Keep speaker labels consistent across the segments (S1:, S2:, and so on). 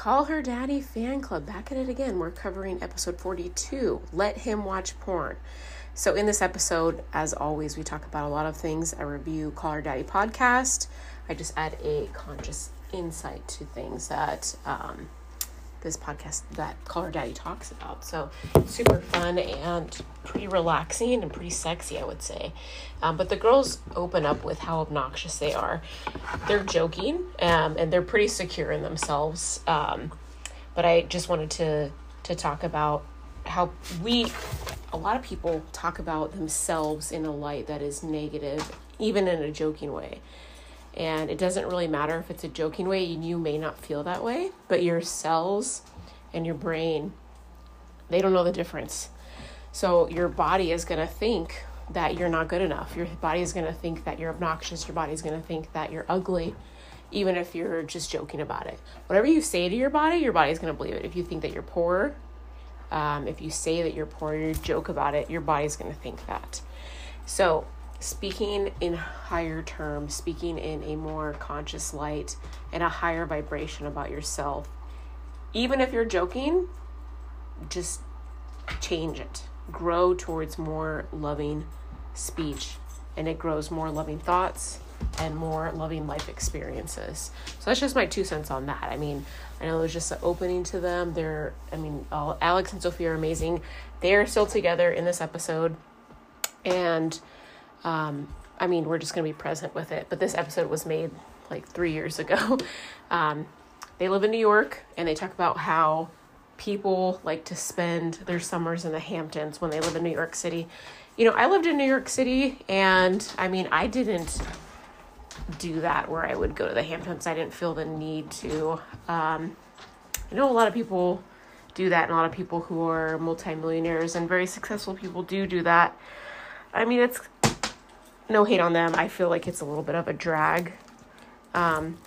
S1: Call Her Daddy Fan Club. Back at it again. We're covering episode 42 Let Him Watch Porn. So, in this episode, as always, we talk about a lot of things. I review Call Her Daddy podcast. I just add a conscious insight to things that um, this podcast that Call Her Daddy talks about. So, super fun and pretty relaxing and pretty sexy, I would say. Um, but the girls open up with how obnoxious they are. They're joking um, and they're pretty secure in themselves. Um, but I just wanted to to talk about how we a lot of people talk about themselves in a light that is negative, even in a joking way. And it doesn't really matter if it's a joking way you may not feel that way, but your cells and your brain, they don't know the difference. So your body is going to think that you're not good enough. Your body is going to think that you're obnoxious. Your body is going to think that you're ugly, even if you're just joking about it. Whatever you say to your body, your body is going to believe it. If you think that you're poor, um, if you say that you're poor, you joke about it, your body's going to think that. So, speaking in higher terms, speaking in a more conscious light and a higher vibration about yourself, even if you're joking, just change it. Grow towards more loving speech, and it grows more loving thoughts and more loving life experiences. So that's just my two cents on that. I mean, I know there's just an opening to them. They're, I mean, Alex and Sofia are amazing. They are still together in this episode, and um, I mean, we're just gonna be present with it. But this episode was made like three years ago. Um, they live in New York, and they talk about how people like to spend their summers in the Hamptons when they live in New York City. You know, I lived in New York City, and I mean, I didn't do that where I would go to the Hamptons. I didn't feel the need to. Um, I know a lot of people do that, and a lot of people who are multimillionaires and very successful people do do that. I mean, it's no hate on them. I feel like it's a little bit of a drag. Um,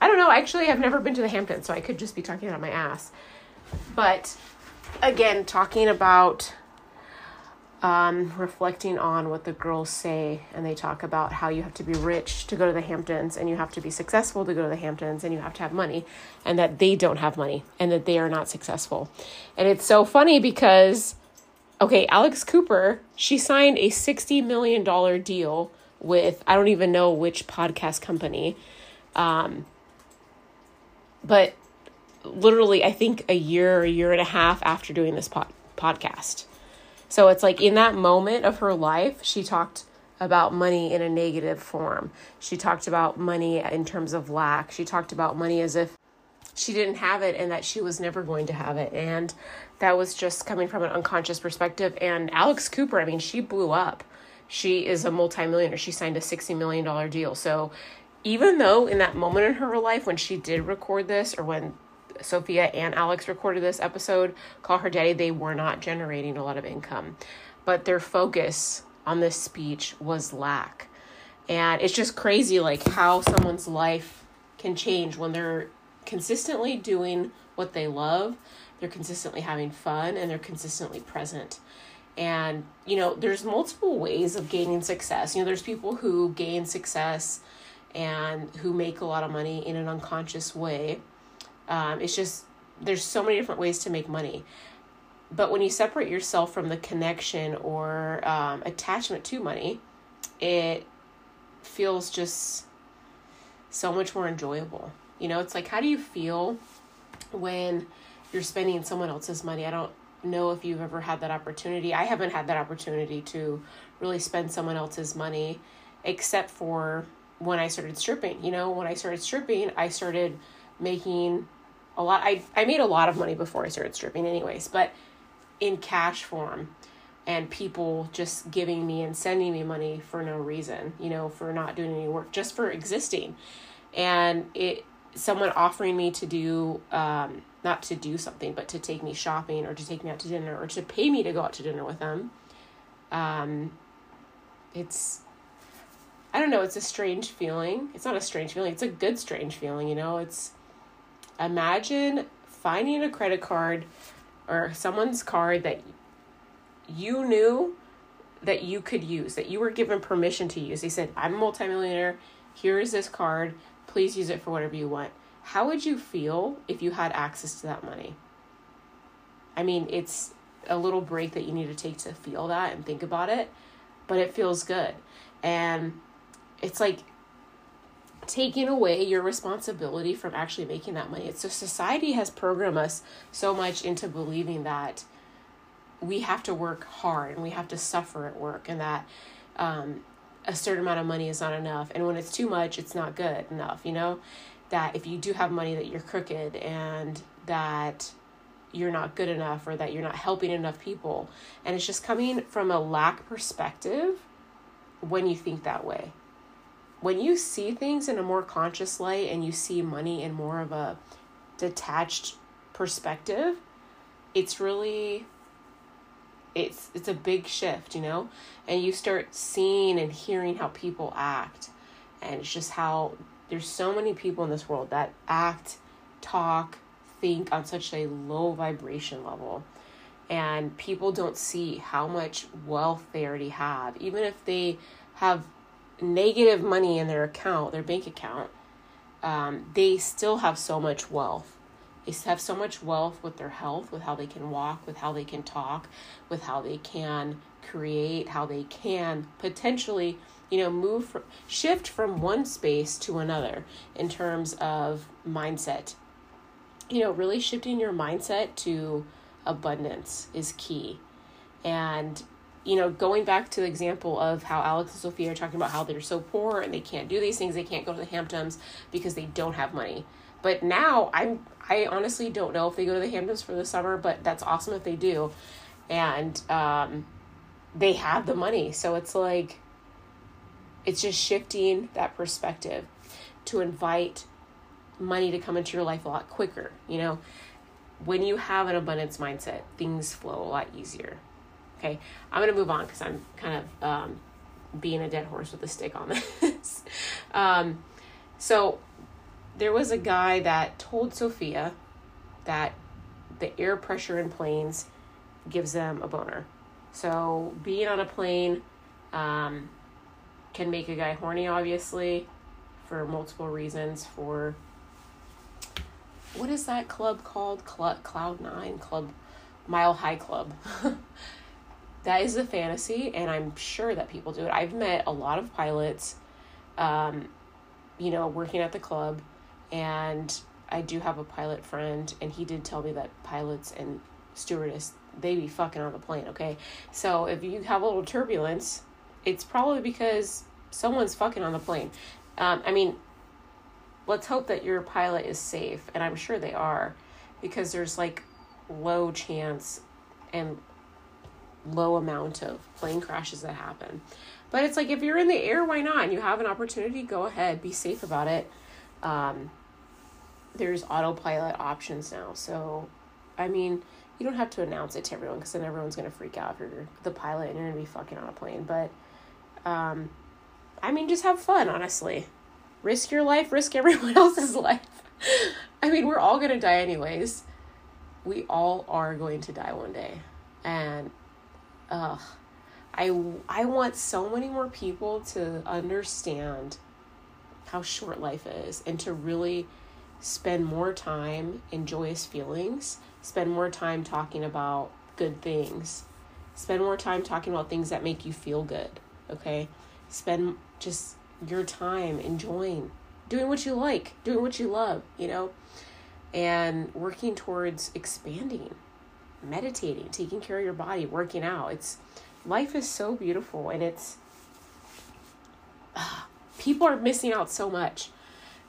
S1: I don't know. Actually, I've never been to the Hamptons, so I could just be talking out of my ass. But again, talking about um, reflecting on what the girls say, and they talk about how you have to be rich to go to the Hamptons, and you have to be successful to go to the Hamptons, and you have to have money, and that they don't have money, and that they are not successful. And it's so funny because, okay, Alex Cooper, she signed a $60 million deal with, I don't even know which podcast company, um, but literally, I think a year a year and a half after doing this pod- podcast. So it's like in that moment of her life, she talked about money in a negative form. She talked about money in terms of lack. She talked about money as if she didn't have it and that she was never going to have it. And that was just coming from an unconscious perspective. And Alex Cooper, I mean, she blew up. She is a multimillionaire. She signed a $60 million deal. So even though in that moment in her life when she did record this or when Sofia and Alex recorded this episode, Call Her Daddy, they were not generating a lot of income. But their focus on this speech was lack. And it's just crazy, like, how someone's life can change when they're consistently doing what they love, they're consistently having fun, and they're consistently present. And, you know, there's multiple ways of gaining success. You know, there's people who gain success and who make a lot of money in an unconscious way um, it's just there's so many different ways to make money. But when you separate yourself from the connection or um, attachment to money, it feels just so much more enjoyable. You know, it's like, how do you feel when you're spending someone else's money? I don't know if you've ever had that opportunity. I haven't had that opportunity to really spend someone else's money except for when I started stripping. You know, when I started stripping, I started making a lot I, I made a lot of money before I started stripping anyways, but in cash form and people just giving me and sending me money for no reason, you know, for not doing any work, just for existing. And it someone offering me to do um not to do something, but to take me shopping or to take me out to dinner or to pay me to go out to dinner with them. Um it's I don't know, it's a strange feeling. It's not a strange feeling, it's a good strange feeling, you know. It's imagine finding a credit card or someone's card that you knew that you could use, that you were given permission to use. They said, I'm a multimillionaire. Here is this card. Please use it for whatever you want. How would you feel if you had access to that money? I mean, it's a little break that you need to take to feel that and think about it, but it feels good. And it's like taking away your responsibility from actually making that money. It's so society has programmed us so much into believing that we have to work hard and we have to suffer at work and that um, a certain amount of money is not enough. And when it's too much, it's not good enough, you know? That if you do have money, that you're crooked and that you're not good enough or that you're not helping enough people. And it's just coming from a lack perspective when you think that way. When you see things in a more conscious light and you see money in more of a detached perspective, it's really it's it's a big shift, you know? And you start seeing and hearing how people act. And it's just how there's so many people in this world that act, talk, think on such a low vibration level. And people don't see how much wealth they already have. Even if they have negative money in their account their bank account um, they still have so much wealth. They have so much wealth with their health with how they can walk with how they can talk with how they can create how they can potentially you know move from, shift from one space to another in terms of mindset you know, really shifting your mindset to abundance is key. And, you know, going back to the example of how Alex and Sofia are talking about how they're so poor and they can't do these things, they can't go to the Hamptons because they don't have money. But now I'm I honestly don't know if they go to the Hamptons for the summer, but that's awesome if they do. And um they have the money. So it's like it's just shifting that perspective to invite money to come into your life a lot quicker. You know, when you have an abundance mindset, things flow a lot easier. Okay, I'm gonna move on because I'm kind of um, being a dead horse with a stick on this. um, so there was a guy that told Sofia that the air pressure in planes gives them a boner. So being on a plane um, can make a guy horny, obviously, for multiple reasons. For what is that club called? Cl- Cloud Nine Club, Mile High Club. that is a fantasy, and I'm sure that people do it. I've met a lot of pilots, um, you know, working at the club, and I do have a pilot friend, and he did tell me that pilots and stewardess they be fucking on the plane. Okay, so if you have a little turbulence, it's probably because someone's fucking on the plane. Um, I mean, let's hope that your pilot is safe and i'm sure they are because there's like low chance and low amount of plane crashes that happen. But it's like if you're in the air why not? And you have an opportunity go ahead be safe about it. Um, there's autopilot options now. So i mean you don't have to announce it to everyone because then everyone's to freak out if you're the pilot and you're to be fucking on a plane. But um, i mean just have fun honestly risk your life, risk everyone else's life. I mean, we're all going to die anyways. We all are going to die one day. And ugh, I I want so many more people to understand how short life is and to really spend more time in joyous feelings, spend more time talking about good things. Spend more time talking about things that make you feel good, okay? Spend just your time enjoying doing what you like, doing what you love, you know, and working towards expanding, meditating, taking care of your body, working out. It's life is so beautiful and it's uh, people are missing out so much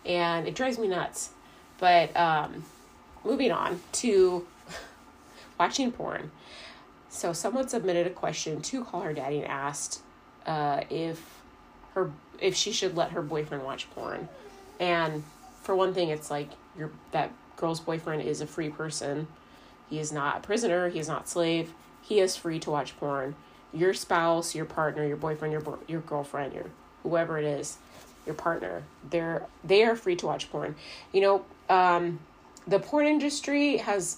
S1: and it drives me nuts. But um moving on to watching porn. So someone submitted a question to Call Her Daddy and asked uh, if her if she should let her boyfriend watch porn. And for one thing, it's like your that girl's boyfriend is a free person. He is not a prisoner. He is not slave. He is free to watch porn. Your spouse, your partner, your boyfriend, your your girlfriend, your whoever it is, your partner, they're they are free to watch porn. You know, um, the porn industry has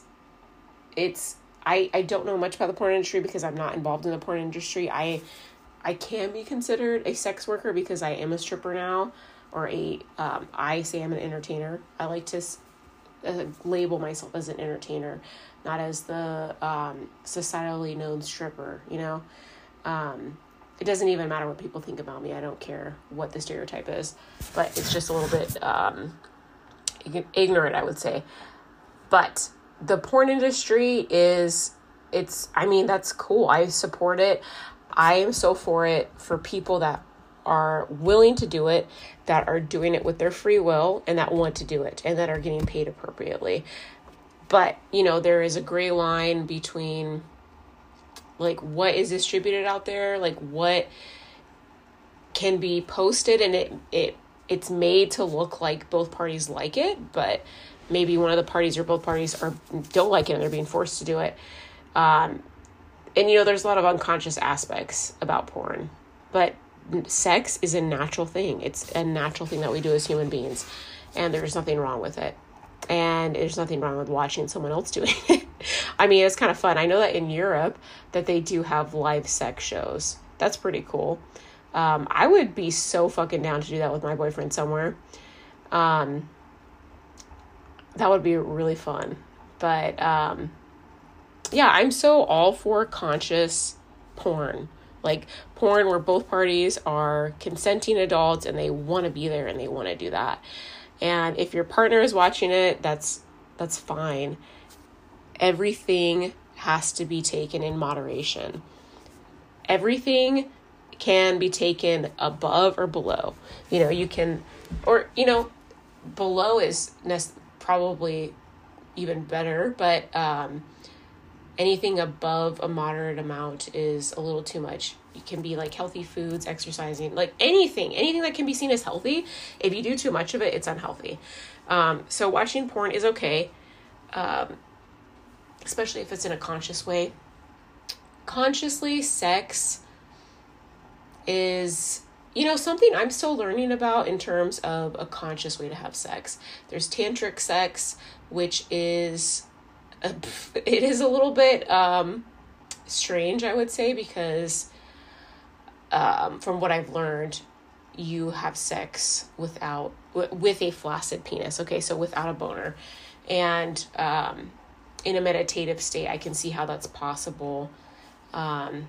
S1: it's I I don't know much about the porn industry because I'm not involved in the porn industry. I I can be considered a sex worker because I am a stripper now. or a um, I say I'm an entertainer. I like to uh, label myself as an entertainer, not as the um, societally known stripper. You know, um, it doesn't even matter what people think about me. I don't care what the stereotype is, but it's just a little bit um, ignorant, I would say. But the porn industry is it's I mean that's cool. I support it. I am so for it for people that are willing to do it, that are doing it with their free will and that want to do it and that are getting paid appropriately. But, you know, there is a gray line between like what is distributed out there, like what can be posted and it it it's made to look like both parties like it, but maybe one of the parties or both parties are don't like it and they're being forced to do it. Um, and you know, there's a lot of unconscious aspects about porn, but sex is a natural thing. It's a natural thing that we do as human beings, and there's nothing wrong with it. And there's nothing wrong with watching someone else doing it. I mean, it's kind of fun. I know that in Europe that they do have live sex shows. That's pretty cool. Um, I would be so fucking down to do that with my boyfriend somewhere. Um, that would be really fun. But um, yeah, I'm so all for conscious porn. Like porn where both parties are consenting adults and they want to be there and they want to do that. And if your partner is watching it, that's that's fine. Everything has to be taken in moderation. Everything can be taken above or below. You know, you can or you know, below is probably even better, but um, anything above a moderate amount is a little too much. It can be like healthy foods, exercising, like anything, anything that can be seen as healthy. If you do too much of it, it's unhealthy. Um, so watching porn is okay, um, especially if it's in a conscious way. Consciously, sex is you know, something I'm still learning about in terms of a conscious way to have sex. There's tantric sex, which is it is a little bit um, strange, I would say, because um, from what I've learned, you have sex without with a flaccid penis. Okay, so without a boner, and um, in a meditative state, I can see how that's possible. Um,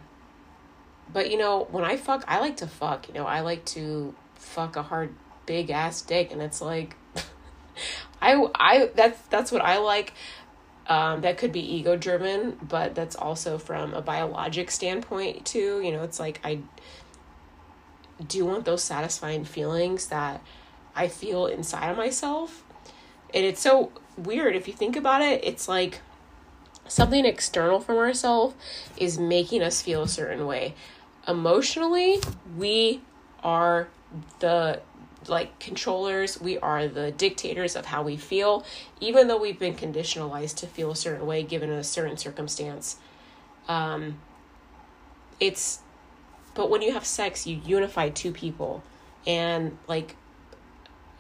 S1: but you know, when I fuck, I like to fuck. You know, I like to fuck a hard, big ass dick, and it's like, I I that's that's what I like. Um, that could be ego driven, but that's also from a biologic standpoint too. You know, it's like I do want those satisfying feelings that I feel inside of myself. And it's so weird if you think about it. It's like something external from ourselves is making us feel a certain way emotionally, we are the like controllers, we are the dictators of how we feel, even though we've been conditionalized to feel a certain way given a certain circumstance. Um, it's, but when you have sex, you unify two people, and like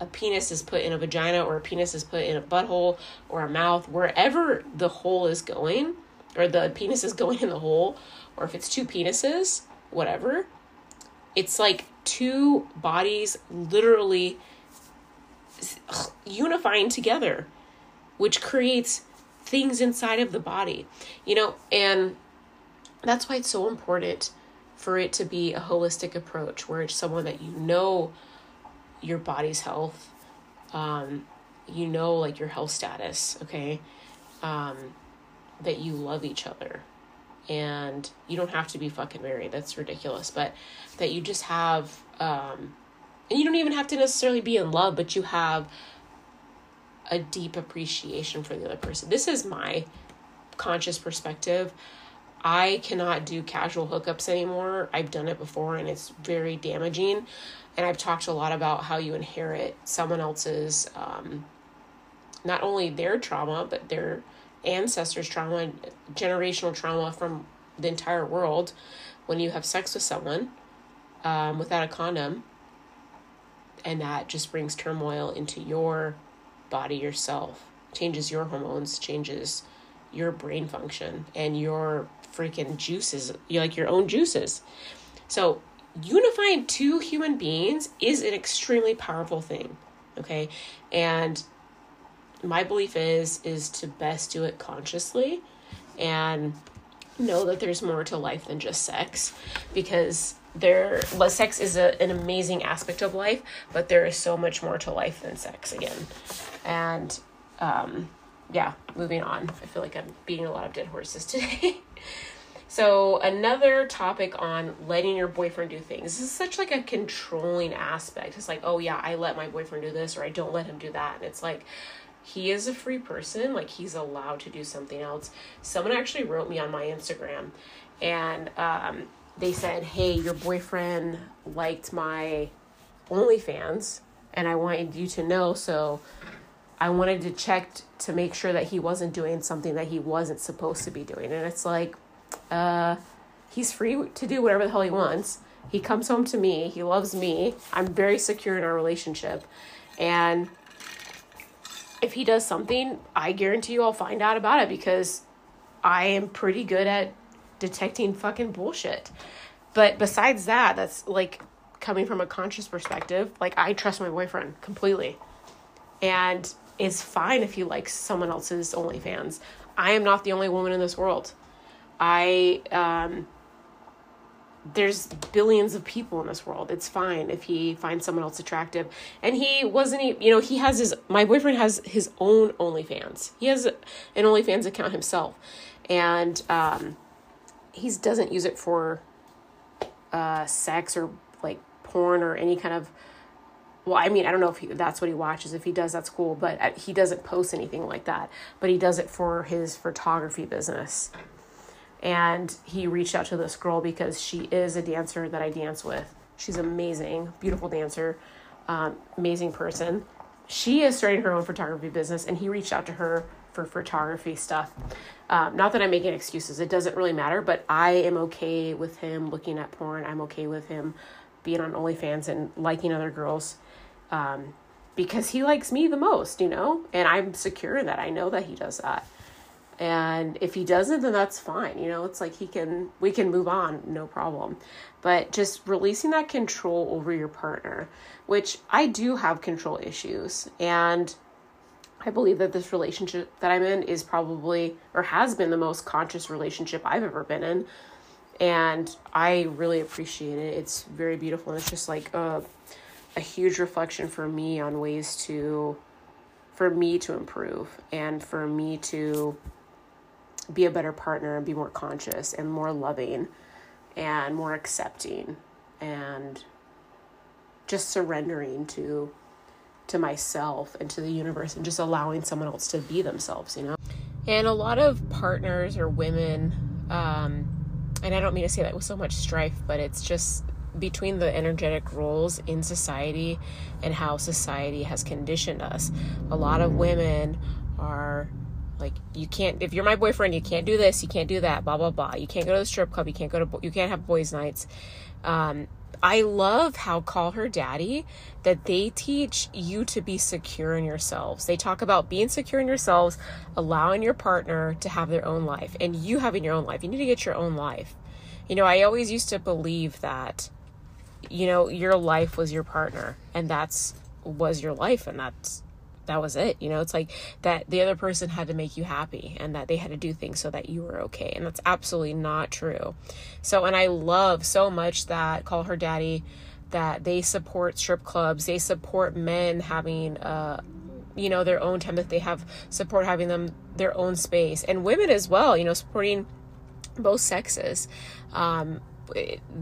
S1: a penis is put in a vagina or a penis is put in a butthole or a mouth, wherever the hole is going, or the penis is going in the hole, or if it's two penises, whatever. It's like two bodies literally unifying together, which creates things inside of the body, you know, and that's why it's so important for it to be a holistic approach where it's someone that you know your body's health, um, you know, like your health status, okay, um, that you love each other, and you don't have to be fucking married. That's ridiculous. But that you just have, um, and you don't even have to necessarily be in love, but you have a deep appreciation for the other person. This is my conscious perspective. I cannot do casual hookups anymore. I've done it before and it's very damaging. And I've talked a lot about how you inherit someone else's, um, not only their trauma, but their ancestors' trauma, generational trauma from the entire world when you have sex with someone um, without a condom. And that just brings turmoil into your body yourself, changes your hormones, changes your brain function and your freaking juices, you like your own juices. So unifying two human beings is an extremely powerful thing. Okay. And my belief is is to best do it consciously and know that there's more to life than just sex because there sex is a, an amazing aspect of life but there is so much more to life than sex again. And um yeah moving on. I feel like i'm beating a lot of dead horses today. So another topic on letting your boyfriend do things. This is such like a controlling aspect. It's like oh yeah i let my boyfriend do this or i don't let him do that. And it's like he is a free person like he's allowed to do something else. Someone actually wrote me on my instagram and um, they said hey your boyfriend liked my onlyfans and i wanted you to know so i wanted to check t- to make sure that he wasn't doing something that he wasn't supposed to be doing. And it's like uh he's free to do whatever the hell he wants. He comes home to me. He loves me. I'm very secure in our relationship. And if he does something, I guarantee you I'll find out about it because I am pretty good at detecting fucking bullshit. But besides that, that's like coming from a conscious perspective, like I trust my boyfriend completely. And it's fine if he likes someone else's OnlyFans. I am not the only woman in this world. I um there's billions of people in this world. It's fine if he finds someone else attractive. And he wasn't, you know, he has his, my boyfriend has his own OnlyFans. He has an OnlyFans account himself. And um, he doesn't use it for uh, sex or like porn or any kind of, well, I mean, I don't know if he, that's what he watches. If he does, that's cool. But uh, he doesn't post anything like that. But he does it for his photography business and he reached out to this girl because she is a dancer that I dance with. She's amazing, beautiful dancer, um, amazing person. She is starting her own photography business, and he reached out to her for photography stuff. Um, not that I'm making excuses, it doesn't really matter, but I am okay with him looking at porn. I'm okay with him being on OnlyFans and liking other girls um, because he likes me the most, you know? And I'm secure in that. I know that he does that and if he doesn't then that's fine you know it's like he can we can move on no problem. But just releasing that control over your partner which i do have control issues and i believe that this relationship that i'm in is probably or has been the most conscious relationship i've ever been in. And i really appreciate it. It's very beautiful and it's just like a, a huge reflection for me on ways to for me to improve and for me to be a better partner and be more conscious and more loving and more accepting and just surrendering to to myself and to the universe and just allowing someone else to be themselves you know? And a lot of partners or women um and i don't mean to say that with so much strife but it's just between the energetic roles in society and how society has conditioned us. A lot of women are like you can't if you're my boyfriend you can't do this you can't do that blah blah blah. You can't go to the strip club you can't go to you can't have boys nights. Um, i love how call her daddy that they teach you to be secure in yourselves. They talk about being secure in yourselves allowing your partner to have their own life and you having your own life. You need to get your own life. You know i always used to believe that you know your life was your partner and that's was your life and that's that was it you know? It's like that the other person had to make you happy and that they had to do things so that you were okay and that's absolutely not true. So and i love so much that call her daddy that they support strip clubs they support men having uh you know their own time that they have support having them their own space and women as well you know supporting both sexes um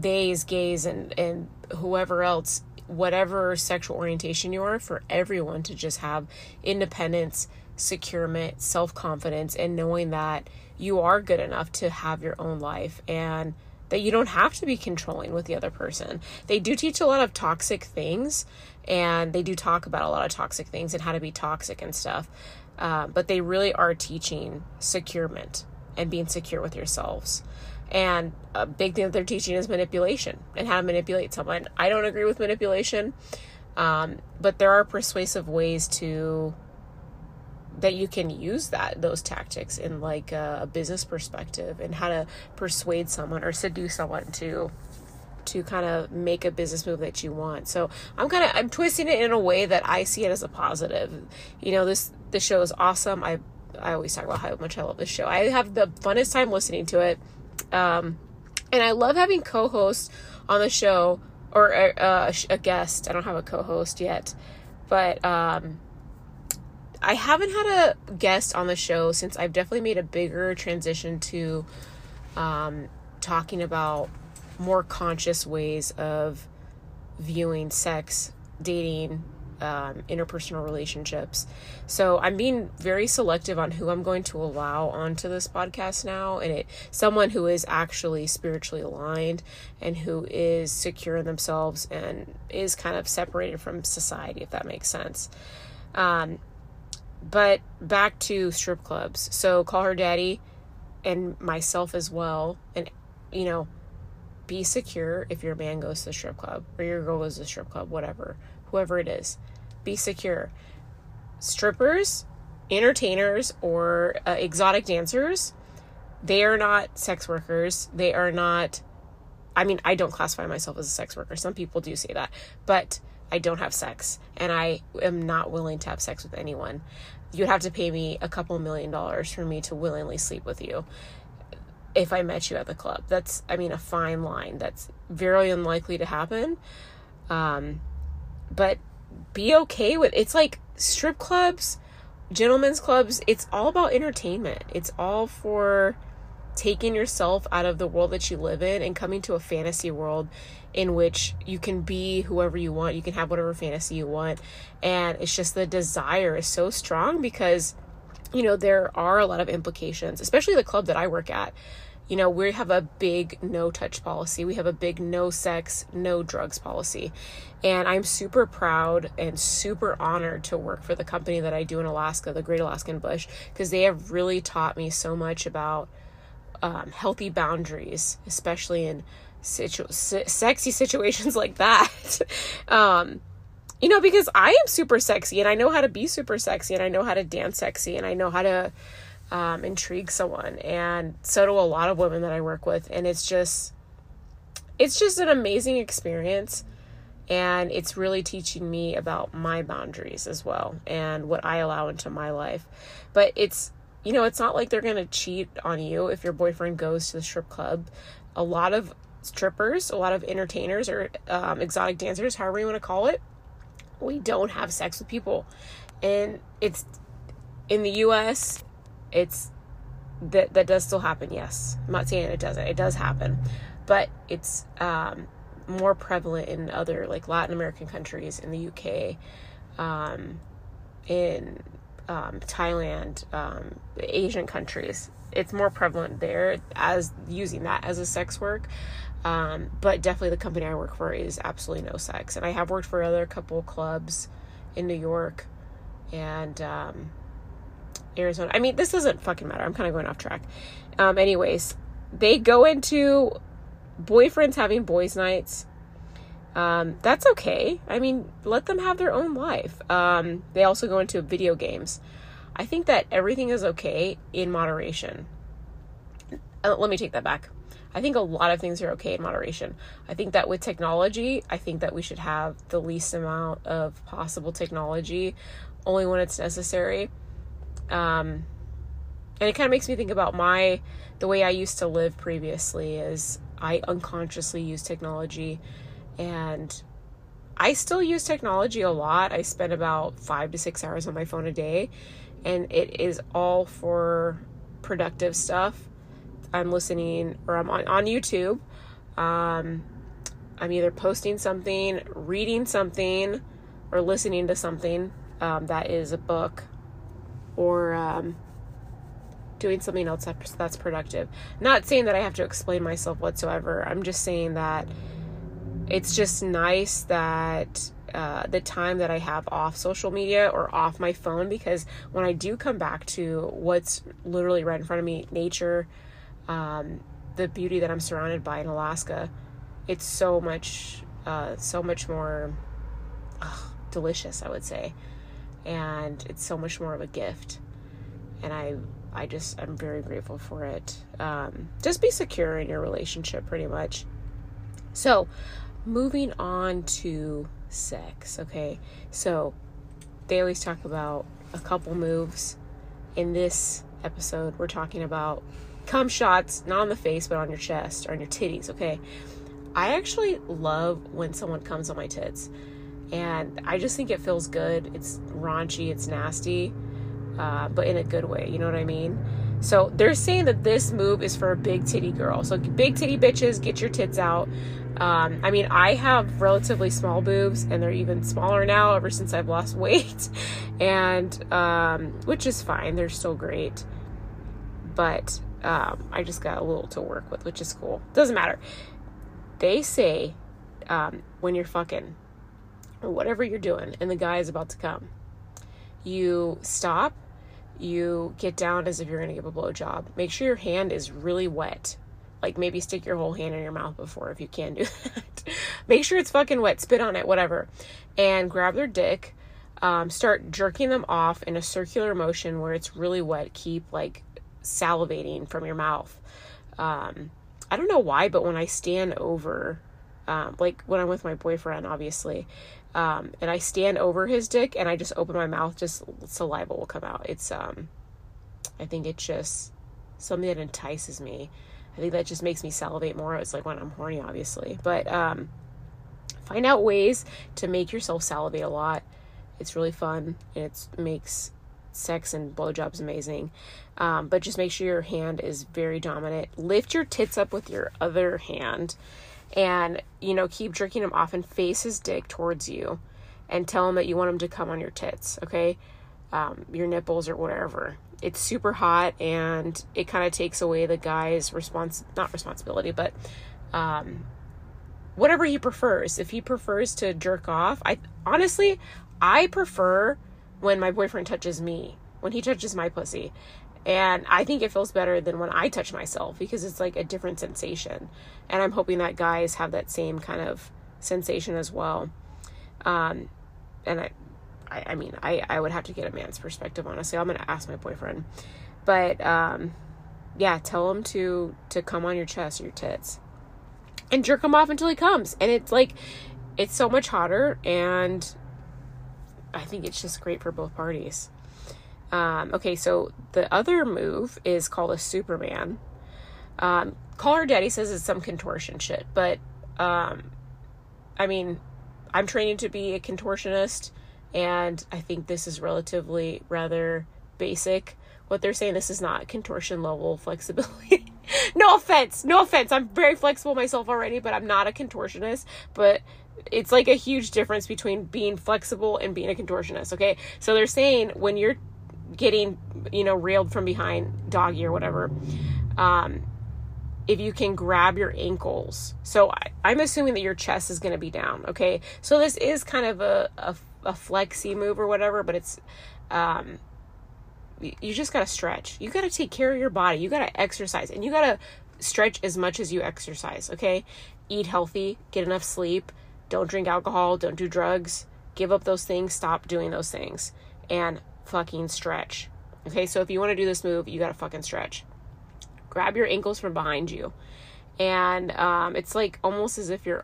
S1: theys gays and and whoever else whatever sexual orientation you are, for everyone to just have independence, securement, self confidence, and knowing that you are good enough to have your own life and that you don't have to be controlling with the other person. They do teach a lot of toxic things and they do talk about a lot of toxic things and how to be toxic and stuff. Uh, but they really are teaching securement and being secure with yourselves. And a big thing that they're teaching is manipulation and how to manipulate someone. I don't agree with manipulation, um, but there are persuasive ways to that you can use that those tactics in like a, a business perspective and how to persuade someone or seduce someone to to kind of make a business move that you want. So I'm kind of I'm twisting it in a way that I see it as a positive. You know, this the show is awesome. I I always talk about how much I love this show. I have the funnest time listening to it. Um, and I love having co-hosts on the show or a, a, a guest. I don't have a co-host yet, but um, I haven't had a guest on the show since I've definitely made a bigger transition to um, talking about more conscious ways of viewing sex, dating, um, interpersonal relationships. So I'm being very selective on who I'm going to allow onto this podcast now, and it someone who is actually spiritually aligned and who is secure in themselves and is kind of separated from society, if that makes sense. Um, but back to strip clubs. So call her daddy and myself as well, and you know, be secure if your man goes to the strip club or your girl goes to the strip club, whatever whoever it is. Be secure. Strippers, entertainers, or uh, exotic dancers, they are not sex workers. They are not. I mean, I don't classify myself as a sex worker. Some people do say that, but I don't have sex, and I am not willing to have sex with anyone. You'd have to pay me a couple million dollars for me to willingly sleep with you if I met you at the club. That's, I mean, a fine line. That's very unlikely to happen. Um, but be okay with it's like strip clubs, gentlemen's clubs, it's all about entertainment. It's all for taking yourself out of the world that you live in and coming to a fantasy world in which you can be whoever you want. You can have whatever fantasy you want. And it's just the desire is so strong because, you know, there are a lot of implications, especially the club that I work at you know, we have a big no touch policy. We have a big no sex, no drugs policy. And I'm super proud and super honored to work for the company that I do in Alaska, the Great Alaskan Bush, because they have really taught me so much about um, healthy boundaries, especially in situ- sexy situations like that. um, you know, because I am super sexy and I know how to be super sexy and I know how to dance sexy and I know how to um, intrigue someone and so do a lot of women that i work with and it's just it's just an amazing experience and it's really teaching me about my boundaries as well and what i allow into my life. But it's you know it's not like they're going to cheat on you if your boyfriend goes to the strip club. A lot of strippers a lot of entertainers or um, exotic dancers however you want to call it we don't have sex with people. And it's in the us it's that that does still happen yes. I'm not saying it doesn't it does happen. But it's um, more prevalent in other like latin american countries in the uk um, in um, thailand um, asian countries. It's more prevalent there as using that as a sex work. Um, but definitely the company i work for is absolutely no sex. And i have worked for other couple clubs in new york and um, Arizona. I mean, this doesn't fucking matter. I'm kind of going off track. Um, anyways, they go into boyfriends having boys' nights. Um, that's okay. I mean, let them have their own life. Um, they also go into video games. I think that everything is okay in moderation. Uh, let me take that back. I think a lot of things are okay in moderation. I think that with technology, I think that we should have the least amount of possible technology only when it's necessary. Um, and it kind of makes me think about my the way I used to live previously is I unconsciously use technology and I still use technology a lot. I spend about 5 to 6 hours on my phone a day and it is all for productive stuff. I'm listening or I'm on, on YouTube. Um, I'm either posting something, reading something, or listening to something um, that is a book or um, doing something else that's, productive. Not saying that I have to explain myself whatsoever. I'm just saying that it's just nice that uh, the time that I have off social media or off my phone because when I do come back to what's literally right in front of me, nature, um, the beauty that I'm surrounded by in Alaska, it's so much, uh, so much more delicious, I would say and it's so much more of a gift and i i just i'm very grateful for it um, just be secure in your relationship pretty much So, moving on to sex, okay? So, they always talk about a couple moves. In this episode, we're talking about cum shots, not on the face, but on your chest or on your titties, okay? I actually love when someone comes on my tits. And I just think it feels good. It's raunchy, it's nasty, uh, but in a good way. You know what I mean? So they're saying that this move is for a big titty girl. So big titty bitches, get your tits out. Um, I mean, I have relatively small boobs, and they're even smaller now ever since I've lost weight, and um, which is fine. They're still great, but um, I just got a little to work with, which is cool. Doesn't matter. They say um, when you're fucking or whatever you're doing, and the guy is about to come, you stop. You get down as if you're going to give a blowjob. Make sure your hand is really wet like maybe stick your whole hand in your mouth before if you can do that. Make sure it's fucking wet, spit on it, whatever. And grab their dick, um, start jerking them off in a circular motion where it's really wet. Keep like salivating from your mouth. Um, I don't know why, but when I stand over, um, like when I'm with my boyfriend, obviously, um, and I stand over his dick and I just open my mouth, just saliva will come out. It's, um, I think it's just something that entices me. I think that just makes me salivate more. It's like when I'm horny, obviously. But um, find out ways to make yourself salivate a lot. It's really fun. And it makes sex and blowjobs amazing. Um, but just make sure your hand is very dominant. Lift your tits up with your other hand and, you know, keep jerking him off and face his dick towards you and tell him that you want him to come on your tits, okay? Um, your nipples or whatever. It's super hot and it kind of takes away the guy's response not responsibility but um whatever he prefers. If he prefers to jerk off i honestly i prefer when my boyfriend touches me when he touches my pussy and i think it feels better than when i touch myself because it's like a different sensation and i'm hoping that guys have that same kind of sensation as well um and i I, I mean, I, I would have to get a man's perspective, honestly. I'm going to ask my boyfriend. But, um, yeah, tell him to, to come on your chest your tits and jerk him off until he comes. And it's like, it's so much hotter. And I think it's just great for both parties. Um, okay, so the other move is called a Superman. Um, Call Her Daddy says it's some contortion shit, but um, I mean, I'm training to be a contortionist and I think this is relatively rather basic. What they're saying, this is not contortion level flexibility. no offense, no offense. I'm very flexible myself already, but I'm not a contortionist. But it's like a huge difference between being flexible and being a contortionist. Okay, so they're saying when you're getting, you know, railed from behind, doggy or whatever, um, if you can grab your ankles. So I, am assuming that your chest is going to be down. Okay, so this is kind of a, a a flexy move or whatever, but it's um you just got to stretch. You got to take care of your body. You got to exercise and you got to stretch as much as you exercise, okay? Eat healthy, get enough sleep, don't drink alcohol, don't do drugs, give up those things, stop doing those things and fucking stretch. Okay? So if you want to do this move, you got to fucking stretch. Grab your ankles from behind you. And um, it's like almost as if you're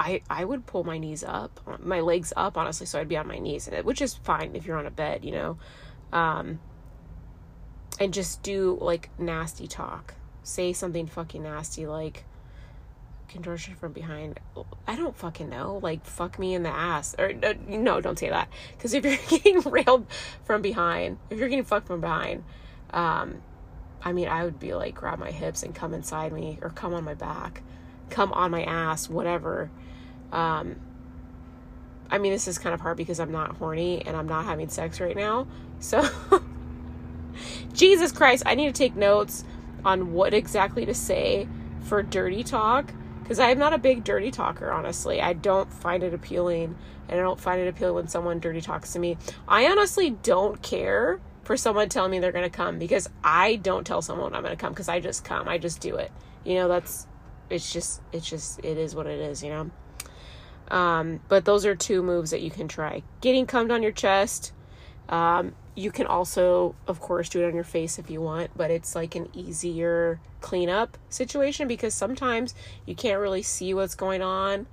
S1: I, I would pull my knees up, my legs up, honestly, so I'd be on my knees, which is fine if you're on a bed, you know. Um, and just do like nasty talk. Say something fucking nasty like contortion from behind. I don't fucking know. Like fuck me in the ass. Or uh, no, don't say that. Because if you're getting railed from behind, if you're getting fucked from behind, um, I mean, I would be like grab my hips and come inside me or come on my back, come on my ass, whatever. Um, I mean, this is kind of hard because I'm not horny and I'm not having sex right now. So, Jesus Christ, I need to take notes on what exactly to say for dirty talk because I am not a big dirty talker, honestly. I don't find it appealing and I don't find it appealing when someone dirty talks to me. I honestly don't care for someone telling me they're going to come because I don't tell someone I'm going to come because I just come. I just do it. You know, that's, it's just, it's just, it is what it is, you know? Um, but those are two moves that you can try. Getting cummed on your chest. Um, you can also, of course, do it on your face if you want, but it's like an easier cleanup situation because sometimes you can't really see what's going on.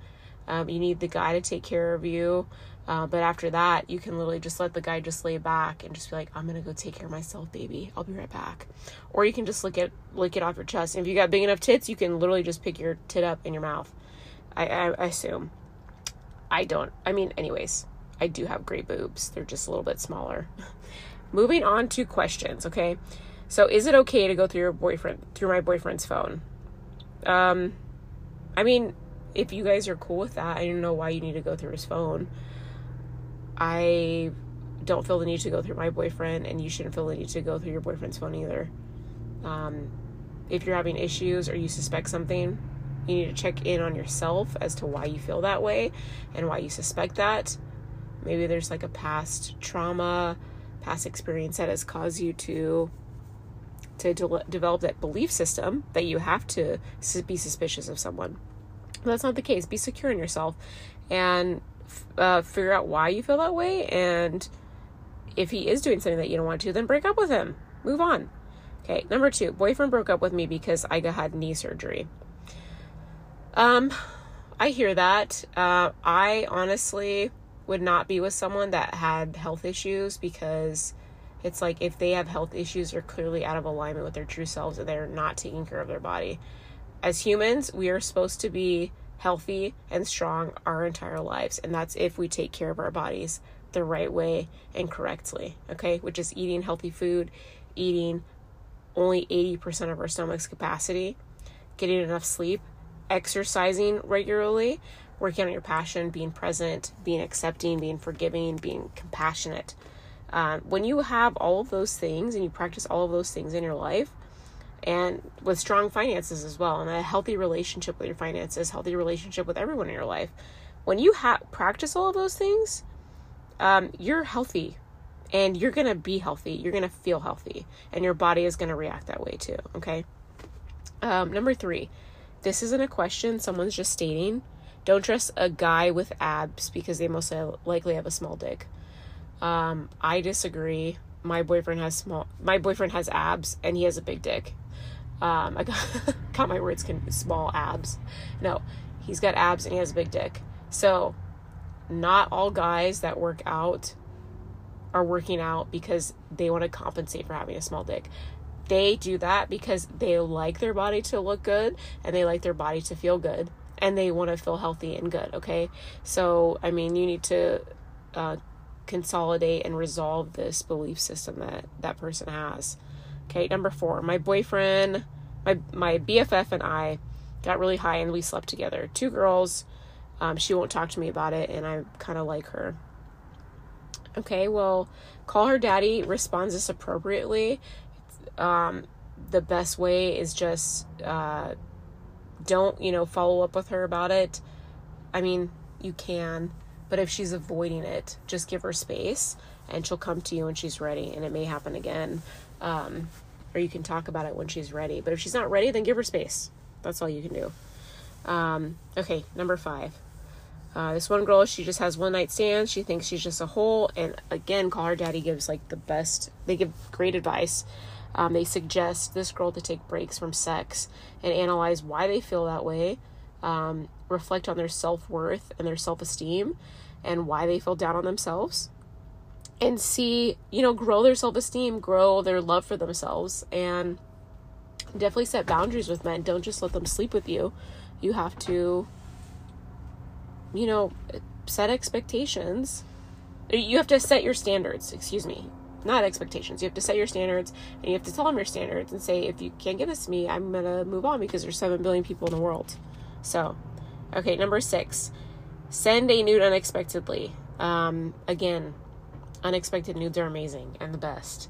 S1: Um, you need the guy to take care of you. Uh, but after that, you can literally just let the guy just lay back and just be like, "I'm gonna go take care of myself, baby. I'll be right back." Or you can just lick it, lick it off your chest. And if you got big enough tits, you can literally just pick your tit up in your mouth. I, I, I assume. I don't. I mean, anyways, I do have great boobs. They're just a little bit smaller. Moving on to questions. Okay, so is it okay to go through your boyfriend through my boyfriend's phone? Um, I mean, if you guys are cool with that, I don't know why you need to go through his phone. I don't feel the need to go through my boyfriend, and you shouldn't feel the need to go through your boyfriend's phone either. Um, if you're having issues or you suspect something, you need to check in on yourself as to why you feel that way and why you suspect that. Maybe there's like a past trauma, past experience that has caused you to to de- develop that belief system that you have to be suspicious of someone. That's not the case. Be secure in yourself and uh, figure out why you feel that way. And if he is doing something that you don't want to, then break up with him. Move on. Okay, number two, boyfriend broke up with me because I had knee surgery. Um, I hear that. Uh, I honestly would not be with someone that had health issues because it's like if they have health issues, they're clearly out of alignment with their true selves and they're not taking care of their body. As humans, we are supposed to be healthy and strong our entire lives. And that's if we take care of our bodies the right way and correctly, okay? Which is eating healthy food, eating only 80% of our stomach's capacity, getting enough sleep, exercising regularly, working on your passion, being present, being accepting, being forgiving, being compassionate. Um, when you have all of those things and you practice all of those things in your life, and with strong finances as well and a healthy relationship with your finances healthy relationship with everyone in your life when you ha- practice all of those things um, you're healthy and you're gonna be healthy. You're gonna feel healthy and your body is gonna react that way too okay? Um, number three this isn't a question someone's just stating don't trust a guy with abs because they most likely have a small dick um, i disagree my boyfriend has small my boyfriend has abs and he has a big dick um, I got, got my words can small abs. No, he's got abs and he has a big dick. So, not all guys that work out are working out because they want to compensate for having a small dick. They do that because they like their body to look good and they like their body to feel good and they want to feel healthy and good. Okay. So, I mean, you need to uh, consolidate and resolve this belief system that that person has. Okay, number four, my boyfriend, my my BFF and I got really high and we slept together. Two girls. Um, she won't talk to me about it, and I kind of like her. Okay, well, call her daddy. Responds this appropriately. Um, the best way is just uh, don't you know follow up with her about it. I mean, you can, but if she's avoiding it, just give her space, and she'll come to you when she's ready, and it may happen again. Um, or you can talk about it when she's ready. But if she's not ready, then give her space. That's all you can do. Um, okay, number five. Uh, this one girl, she just has one night stands. She thinks she's just a hole. And again, Call Her Daddy gives like the best, they give great advice. Um, they suggest this girl to take breaks from sex and analyze why they feel that way, um, reflect on their self worth and their self esteem, and why they feel down on themselves and see, you know, grow their self esteem, grow their love for themselves, and definitely set boundaries with men. Don't just let them sleep with you. You have to, you know, set expectations. You have to set your standards, excuse me. Not expectations. You have to set your standards and you have to tell them your standards and say, if you can't give this to me, I'm going to move on because there's 7 billion people in the world. So, okay, number six, send a nude unexpectedly. Um, again, unexpected nudes are amazing and the best.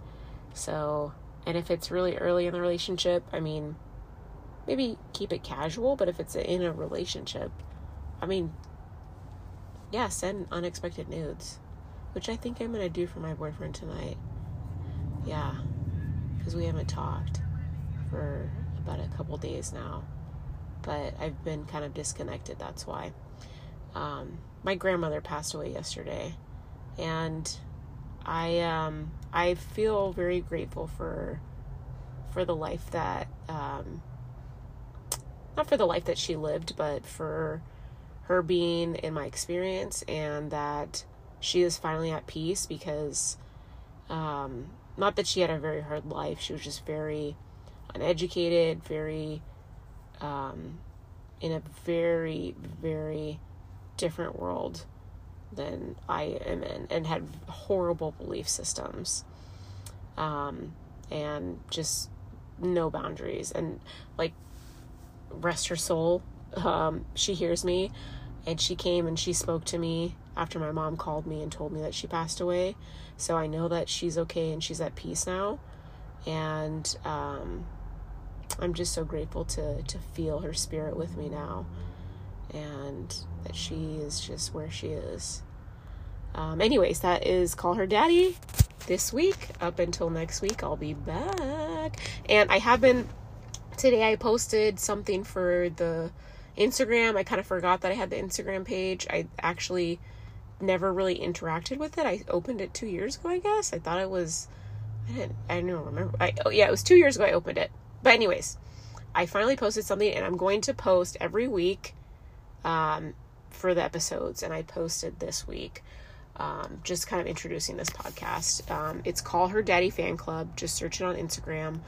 S1: So, and if it's really early in the relationship, I mean, maybe keep it casual, but if it's in a relationship, I mean, yeah, send unexpected nudes, which I think I'm to do for my boyfriend tonight. Yeah, because we haven't talked for about a couple days now, but I've been kind of disconnected, that's why. Um, my grandmother passed away yesterday, and I um I feel very grateful for for the life that um not for the life that she lived, but for her being in my experience and that she is finally at peace because um not that she had a very hard life, she was just very uneducated, very um in a very very different world than I am in and had horrible belief systems. Um, and just no boundaries. And like, rest her soul. Um, she hears me and she came and she spoke to me after my mom called me and told me that she passed away. So I know that she's okay and she's at peace now. And um, I'm just so grateful to, to feel her spirit with me now and that she is just where she is. Um, anyways, that is Call Her Daddy this week. Up until next week, I'll be back. And I have been, today I posted something for the Instagram. I kind of forgot that I had the Instagram page. I actually never really interacted with it. I opened it two years ago, I guess. I thought it was, I didn't, I don't remember. I, oh, yeah, it was two years ago I opened it. But, anyways, I finally posted something and I'm going to post every week um, for the episodes, and I posted this week. Um, just kind of introducing this podcast. Um, it's Call Her Daddy Fan Club. Just search it on Instagram.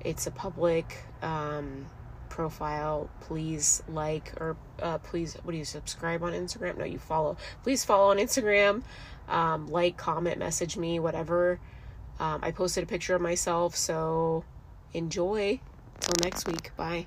S1: It's a public um, profile. Please like or uh, please, what do you subscribe on Instagram? No, you follow. Please follow on Instagram. Um, like, comment, message me, whatever. Um, I posted a picture of myself, so enjoy. Till next week. Bye.